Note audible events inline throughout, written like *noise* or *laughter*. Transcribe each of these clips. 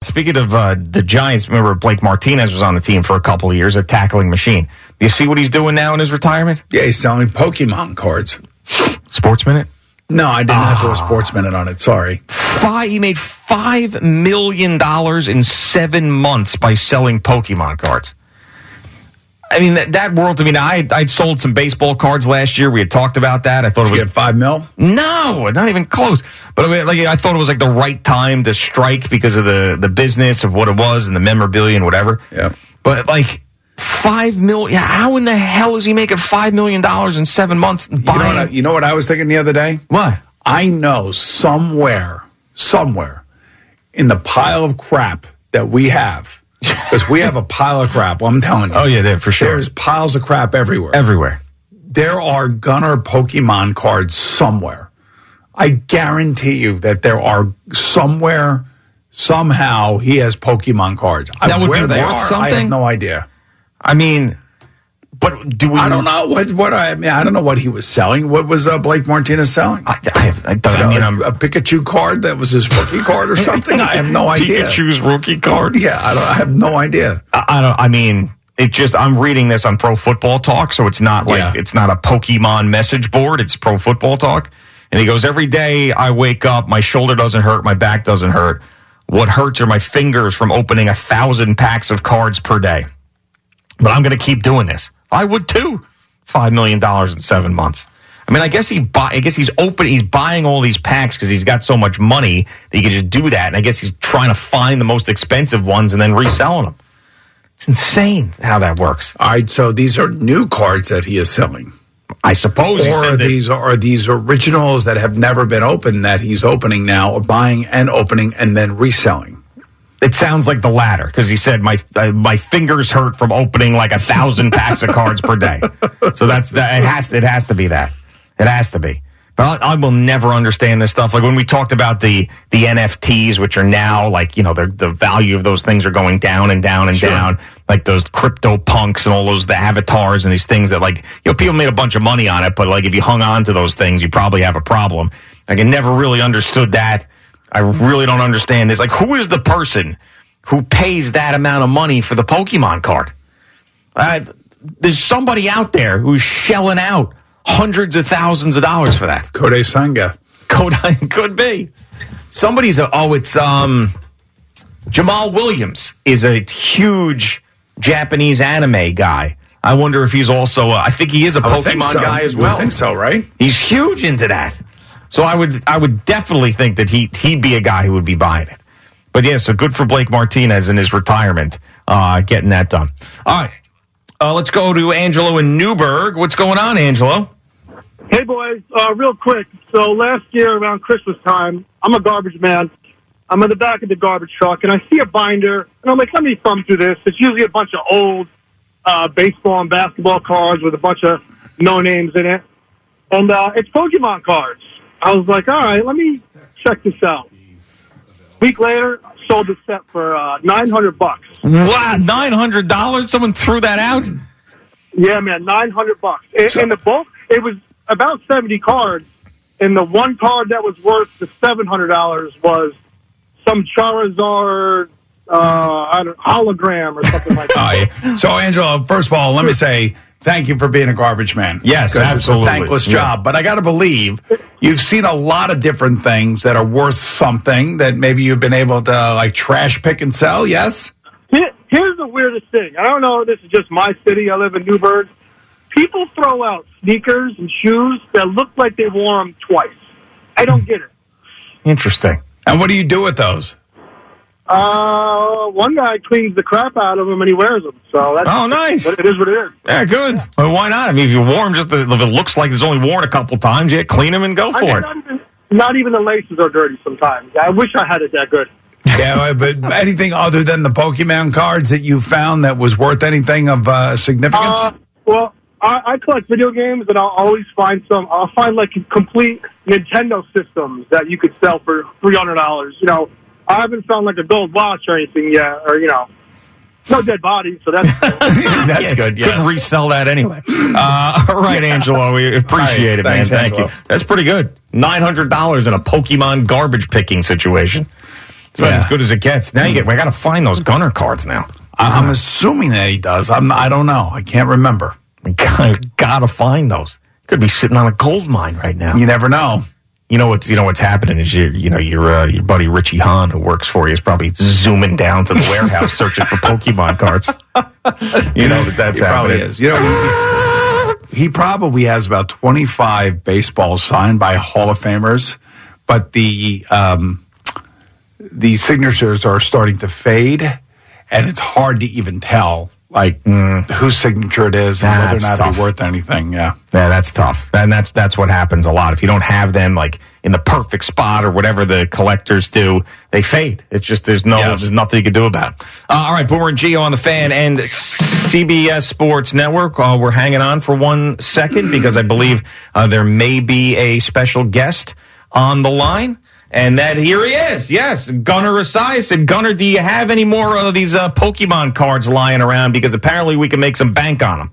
Speaking of uh, the Giants, remember Blake Martinez was on the team for a couple of years, a tackling machine. Do you see what he's doing now in his retirement? Yeah, he's selling Pokemon cards. Sports Minute? No, I didn't have to do a sports minute on it. Sorry. Five, he made five million dollars in seven months by selling Pokemon cards. I mean that, that world. I mean, I I'd sold some baseball cards last year. We had talked about that. I thought Did it you was get five mil? no, not even close. But I mean, like I thought it was like the right time to strike because of the the business of what it was and the memorabilia and whatever. Yeah. But like five five million. How in the hell is he making five million dollars in seven months? You know, what I, you know what I was thinking the other day? what? I know somewhere, somewhere in the pile of crap that we have, because we have a pile of crap. I'm telling you. Oh yeah, yeah, for sure. There's piles of crap everywhere. everywhere. there are Gunnar Pokemon cards somewhere. I guarantee you that there are somewhere, somehow, he has Pokemon cards. I- That would Where be they worth are, I something? have no idea. I mean, but do we? I don't know what what I mean. I don't know what he was selling. What was uh, Blake Martinez selling? I, I, have, I, don't- I mean, a, I'm a Pikachu card that was his rookie card or something. I have no *laughs* idea. Pikachu's rookie card. Yeah, I, don't, I have no idea. I, I don't. I mean, it just. I'm reading this on Pro Football Talk, so it's not like Yeah. it's not a Pokemon message board. It's Pro Football Talk, and he goes every day. I wake up, my shoulder doesn't hurt, my back doesn't hurt. What hurts are my fingers from opening a thousand packs of cards per day. But I'm going to keep doing this. I would too. Five million dollars in seven months. I mean, I guess he buy, I guess he's open. He's buying all these packs because he's got so much money that he can just do that. And I guess he's trying to find the most expensive ones and then reselling them. It's insane how that works. All right, so these are new cards that he is selling. I suppose or that, these are these originals that have never been opened that he's opening now, or buying and opening and then reselling. It sounds like the latter because he said my uh, my fingers hurt from opening like a thousand packs of cards per day. So that's that. It has it has to be that. It has to be. But I, I will never understand this stuff. Like when we talked about the the NFTs, which are now like you know the the value of those things are going down and down and Sure. down. Like those crypto punks and all those the avatars and these things that like you know people made a bunch of money on it, but like if you hung on to those things, you probably have a problem. Like I never really understood that. I really don't understand this. Like who is the person who pays that amount of money for the Pokemon card? Uh, there's somebody out there who's shelling out hundreds of thousands of dollars for that. Kodai Senga. Could *laughs* could be. Somebody's a, oh, it's um Jamaal Williams is a huge Japanese anime guy. I wonder if he's also. A, I think he is a Pokemon so. guy as well. think so, right? He's huge into that. So I would I would definitely think that he he'd be a guy who would be buying it. But yeah, so good for Blake Martinez in his retirement, uh, getting that done. All right. Uh, let's go to Angelo in Newburgh. What's going on, Angelo? Hey boys, uh, real quick. So last year around Christmas time, I'm a garbage man. I'm in the back of the garbage truck and I see a binder and I'm like, let me thumb through this. It's usually a bunch of old uh, baseball and basketball cards with a bunch of no names in it. And uh, it's Pokemon cards. I was like, all right, let me check this out. Week later, sold the set for uh, 900 bucks. Wow, nine hundred dollars. Someone threw that out. Yeah, man, nine hundred bucks. In, So- in the bulk, it was about seventy cards, and the one card that was worth the seven hundred dollars was some Charizard uh, I don't, hologram or something like that. *laughs* yeah. So, Angela, first of all, let me say thank you for being a garbage man. Yes, absolutely. It's a thankless Yeah. job, but I got to believe you've seen a lot of different things that are worth something that maybe you've been able to like trash pick and sell. Yes. Here's the weirdest thing. I don't know. if This is just my city. I live in Newburgh. People throw out sneakers and shoes that look like they wore them twice. I don't get it. Interesting. And what do you do with those? Uh, one guy cleans the crap out of them and he wears them. So that's Oh, nice. It is what it is. Yeah, good. Well, why not? I mean, if you wore them, just the, if it looks like it's only worn a couple times, yeah, clean them and go I for mean, it. not, even, not even the laces are dirty sometimes. I wish I had it that good. *laughs* Yeah, but anything other than the Pokemon cards that you found that was worth anything of uh, significance? Uh, well, I, I collect video games, and I'll always find some. I'll find like complete Nintendo systems that you could sell for three hundred dollars. You know, I haven't found like a gold watch or anything yet, or you know, no dead bodies. So that's *laughs* That's Yeah, good. Couldn't resell that anyway. *laughs* Uh, all right, Angelo, we appreciate All right, it, man. thanks, Thank Angelo. you. That's pretty good. Nine hundred dollars in a Pokemon garbage picking situation. It's about Yeah. as good as it gets. Now you get. I got to find those Gunnar cards now. I- I'm assuming that he does. I'm. I don't know. I can't remember. I got to find those. Could be sitting on a gold mine right now. You never know. You know what's you know what's happening is your you know your uh, your buddy Richie Hahn who works for you is probably zooming down to the warehouse searching for Pokemon cards. You know that that's He probably happening. is. You know, he, he probably has about 25 baseballs signed by Hall of Famers, but the um, the signatures are starting to fade, and it's hard to even tell like whose signature it is and whether or not tough. they're worth anything. Yeah. Yeah, that's tough. And that's that's what happens a lot. If you don't have them like in the perfect spot or whatever the collectors do, they fade. It's just there's no Yes. there's nothing you can do about it. Uh, all right, Boomer and Gio on the fan and CBS Sports Network. Uh, we're hanging on for one second because I believe uh, there may be a special guest on the line. And that here he is. Yes, Gunnar Esiason, Gunnar, do you have any more of these uh, Pokemon cards lying around? Because apparently we can make some bank on them.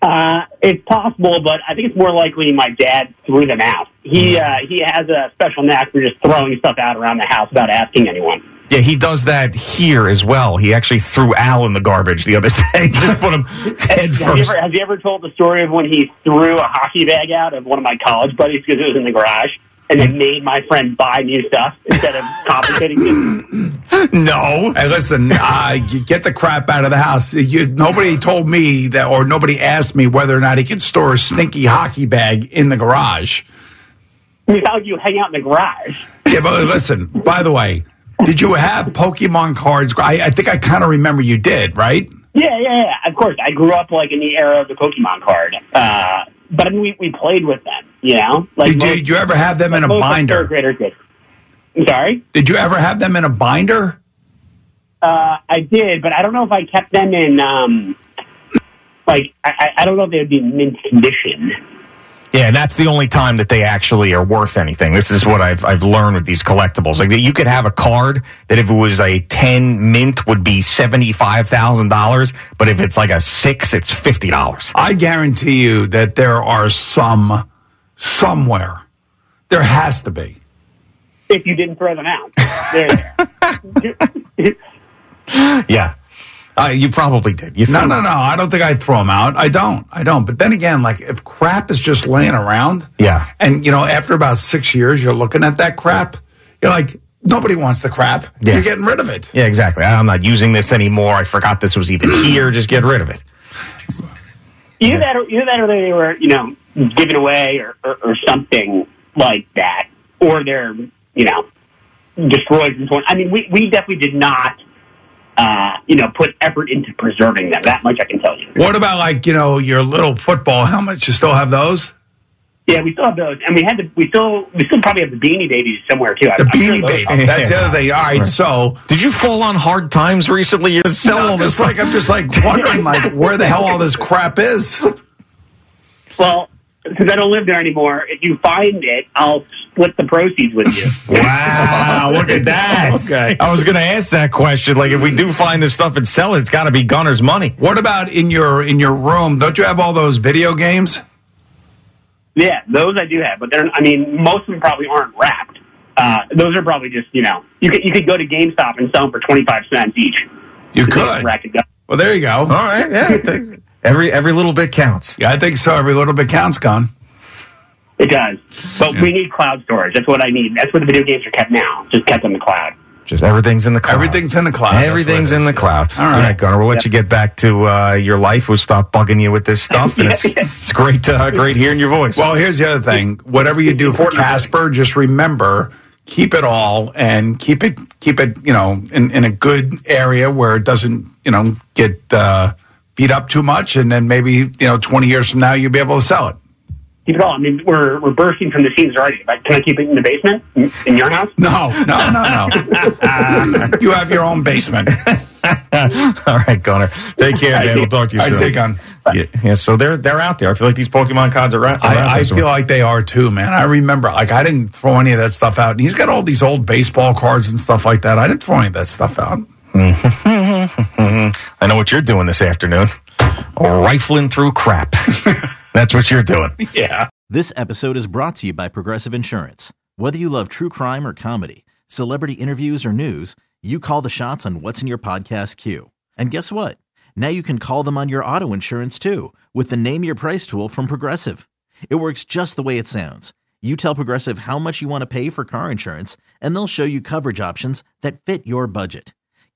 Uh, it's possible, but I think it's more likely my dad threw them out. He uh, he has a special knack for just throwing stuff out around the house without asking anyone. Yeah, he does that here as well. He actually threw Al in the garbage the other *laughs* day. Just put him head Has he, first. ever, has he ever told the story of when he threw a hockey bag out of one of my college buddies because it was in the garage, and then made my friend buy new stuff instead of compensating him? *clears throat* No. Hey, listen, uh, you get the crap out of the house. You, nobody told me that, or nobody asked me whether or not he could store a stinky hockey bag in the garage. I mean, how you hang out in the garage? Yeah, but listen, by the way, did you have Pokemon cards? I, I think I kind of remember you did, right? Yeah, yeah, yeah. Of course, I grew up like in the era of the Pokemon card. Uh, but I mean, we, we played with them, you know. Like Did, most- did you ever have them in a most of third binder? graders did. I'm sorry. Did you ever have them in a binder? Uh, I did, but I don't know if I kept them in. Um, like, I, I I don't know if they would be in mint condition. Yeah, and that's the only time that they actually are worth anything. This is what I've I've learned with these collectibles. Like you could have a card that if it was a ten mint would be seventy five thousand dollars, but if it's like a six, it's fifty dollars. I guarantee you that there are some somewhere. There has to be. If you didn't throw them out, *laughs* *laughs* *laughs* Yeah, uh, you probably did. You No, no, no. I don't think I'd throw them out. I don't. I don't. But then again, like if crap is just laying around, Yeah. and you know, after about six years, you're looking at that crap. You're like, nobody wants the crap. Yeah. You're getting rid of it. Yeah, exactly. I'm not using this anymore. I forgot this was even here. Just get rid of it. either that, or, either that, or they were, you know, given away, or, or, or something like that, or they're, you know, destroyed and torn. I mean, we we definitely did not, uh, you know, put effort into preserving them. That much I can tell you. What about like you know your little football helmets? You still have those? Yeah, we still have those, and we had the, we still we still probably have the Beanie Babies somewhere too. The I'm- I'm sure Beanie those- Baby. That's the other thing. All right, so Did you fall on hard times recently? You sell no, all this like I'm just like wondering like where the hell all this crap is. Well, since I don't live there anymore, if you find it, I'll split the proceeds with you. *laughs* Wow, look at that. Okay. I was going to ask that question. Like, if we do find this stuff and sell it, it's got to be Gunnar's money. What about in your in your room? Don't you have all those video games? yeah, those I do have, but they're I mean most of them probably aren't wrapped. Uh, those are probably just you know you could you could go to GameStop and sell them for twenty five cents each. You could. rack it up. Well, there you go. All right, yeah. Take- every every little bit counts. Yeah, I think so. Every little bit counts, Gun. It does, but we need cloud storage. That's what I need. That's where the video games are kept now, just kept in the cloud. Just everything's in the cloud. Everything's in the cloud. Everything's in the cloud. All right. Gunnar. We'll let you get back to uh, your life. We'll stop bugging you with this *laughs* stuff, and it's it's great, uh, great hearing your voice. Well, here's the other thing. Whatever you do for Casper, just remember keep it all and keep it keep it you know in, in a good area where it doesn't you know get uh, beat up too much, and then maybe you know 20 years from now you'll be able to sell it. keep it all. I mean, we're we're bursting from the seams already. But can I keep it in the basement in, in your house? No, no, no, no. *laughs* you have your own basement. *laughs* All right, Connor. Take care, man. We'll talk to you I soon. say, Gun. Yeah, yeah, so they're they're out there. I feel like these Pokemon cards are out. are out I, I there somewhere. feel like they are too, man. I remember, like, I didn't throw any of that stuff out. And he's got all these old baseball cards and stuff like that. I didn't throw any of that stuff out. Mm-hmm. *laughs* I know what you're doing this afternoon. Rifling through crap. *laughs* That's what you're doing. Yeah. This episode is brought to you by Progressive Insurance. Whether you love true crime or comedy, celebrity interviews or news, you call the shots on what's in your podcast queue. And guess what? Now you can call them on your auto insurance too with the Name Your Price tool from Progressive. It works just the way it sounds. You tell Progressive how much you want to pay for car insurance, and they'll show you coverage options that fit your budget.